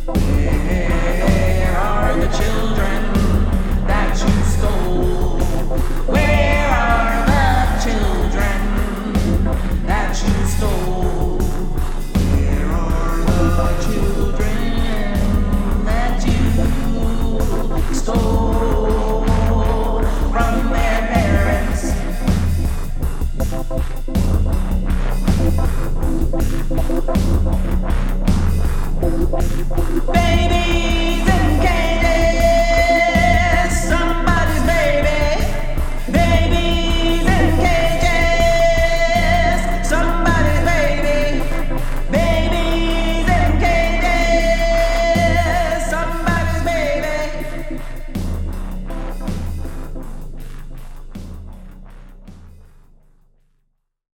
Bye.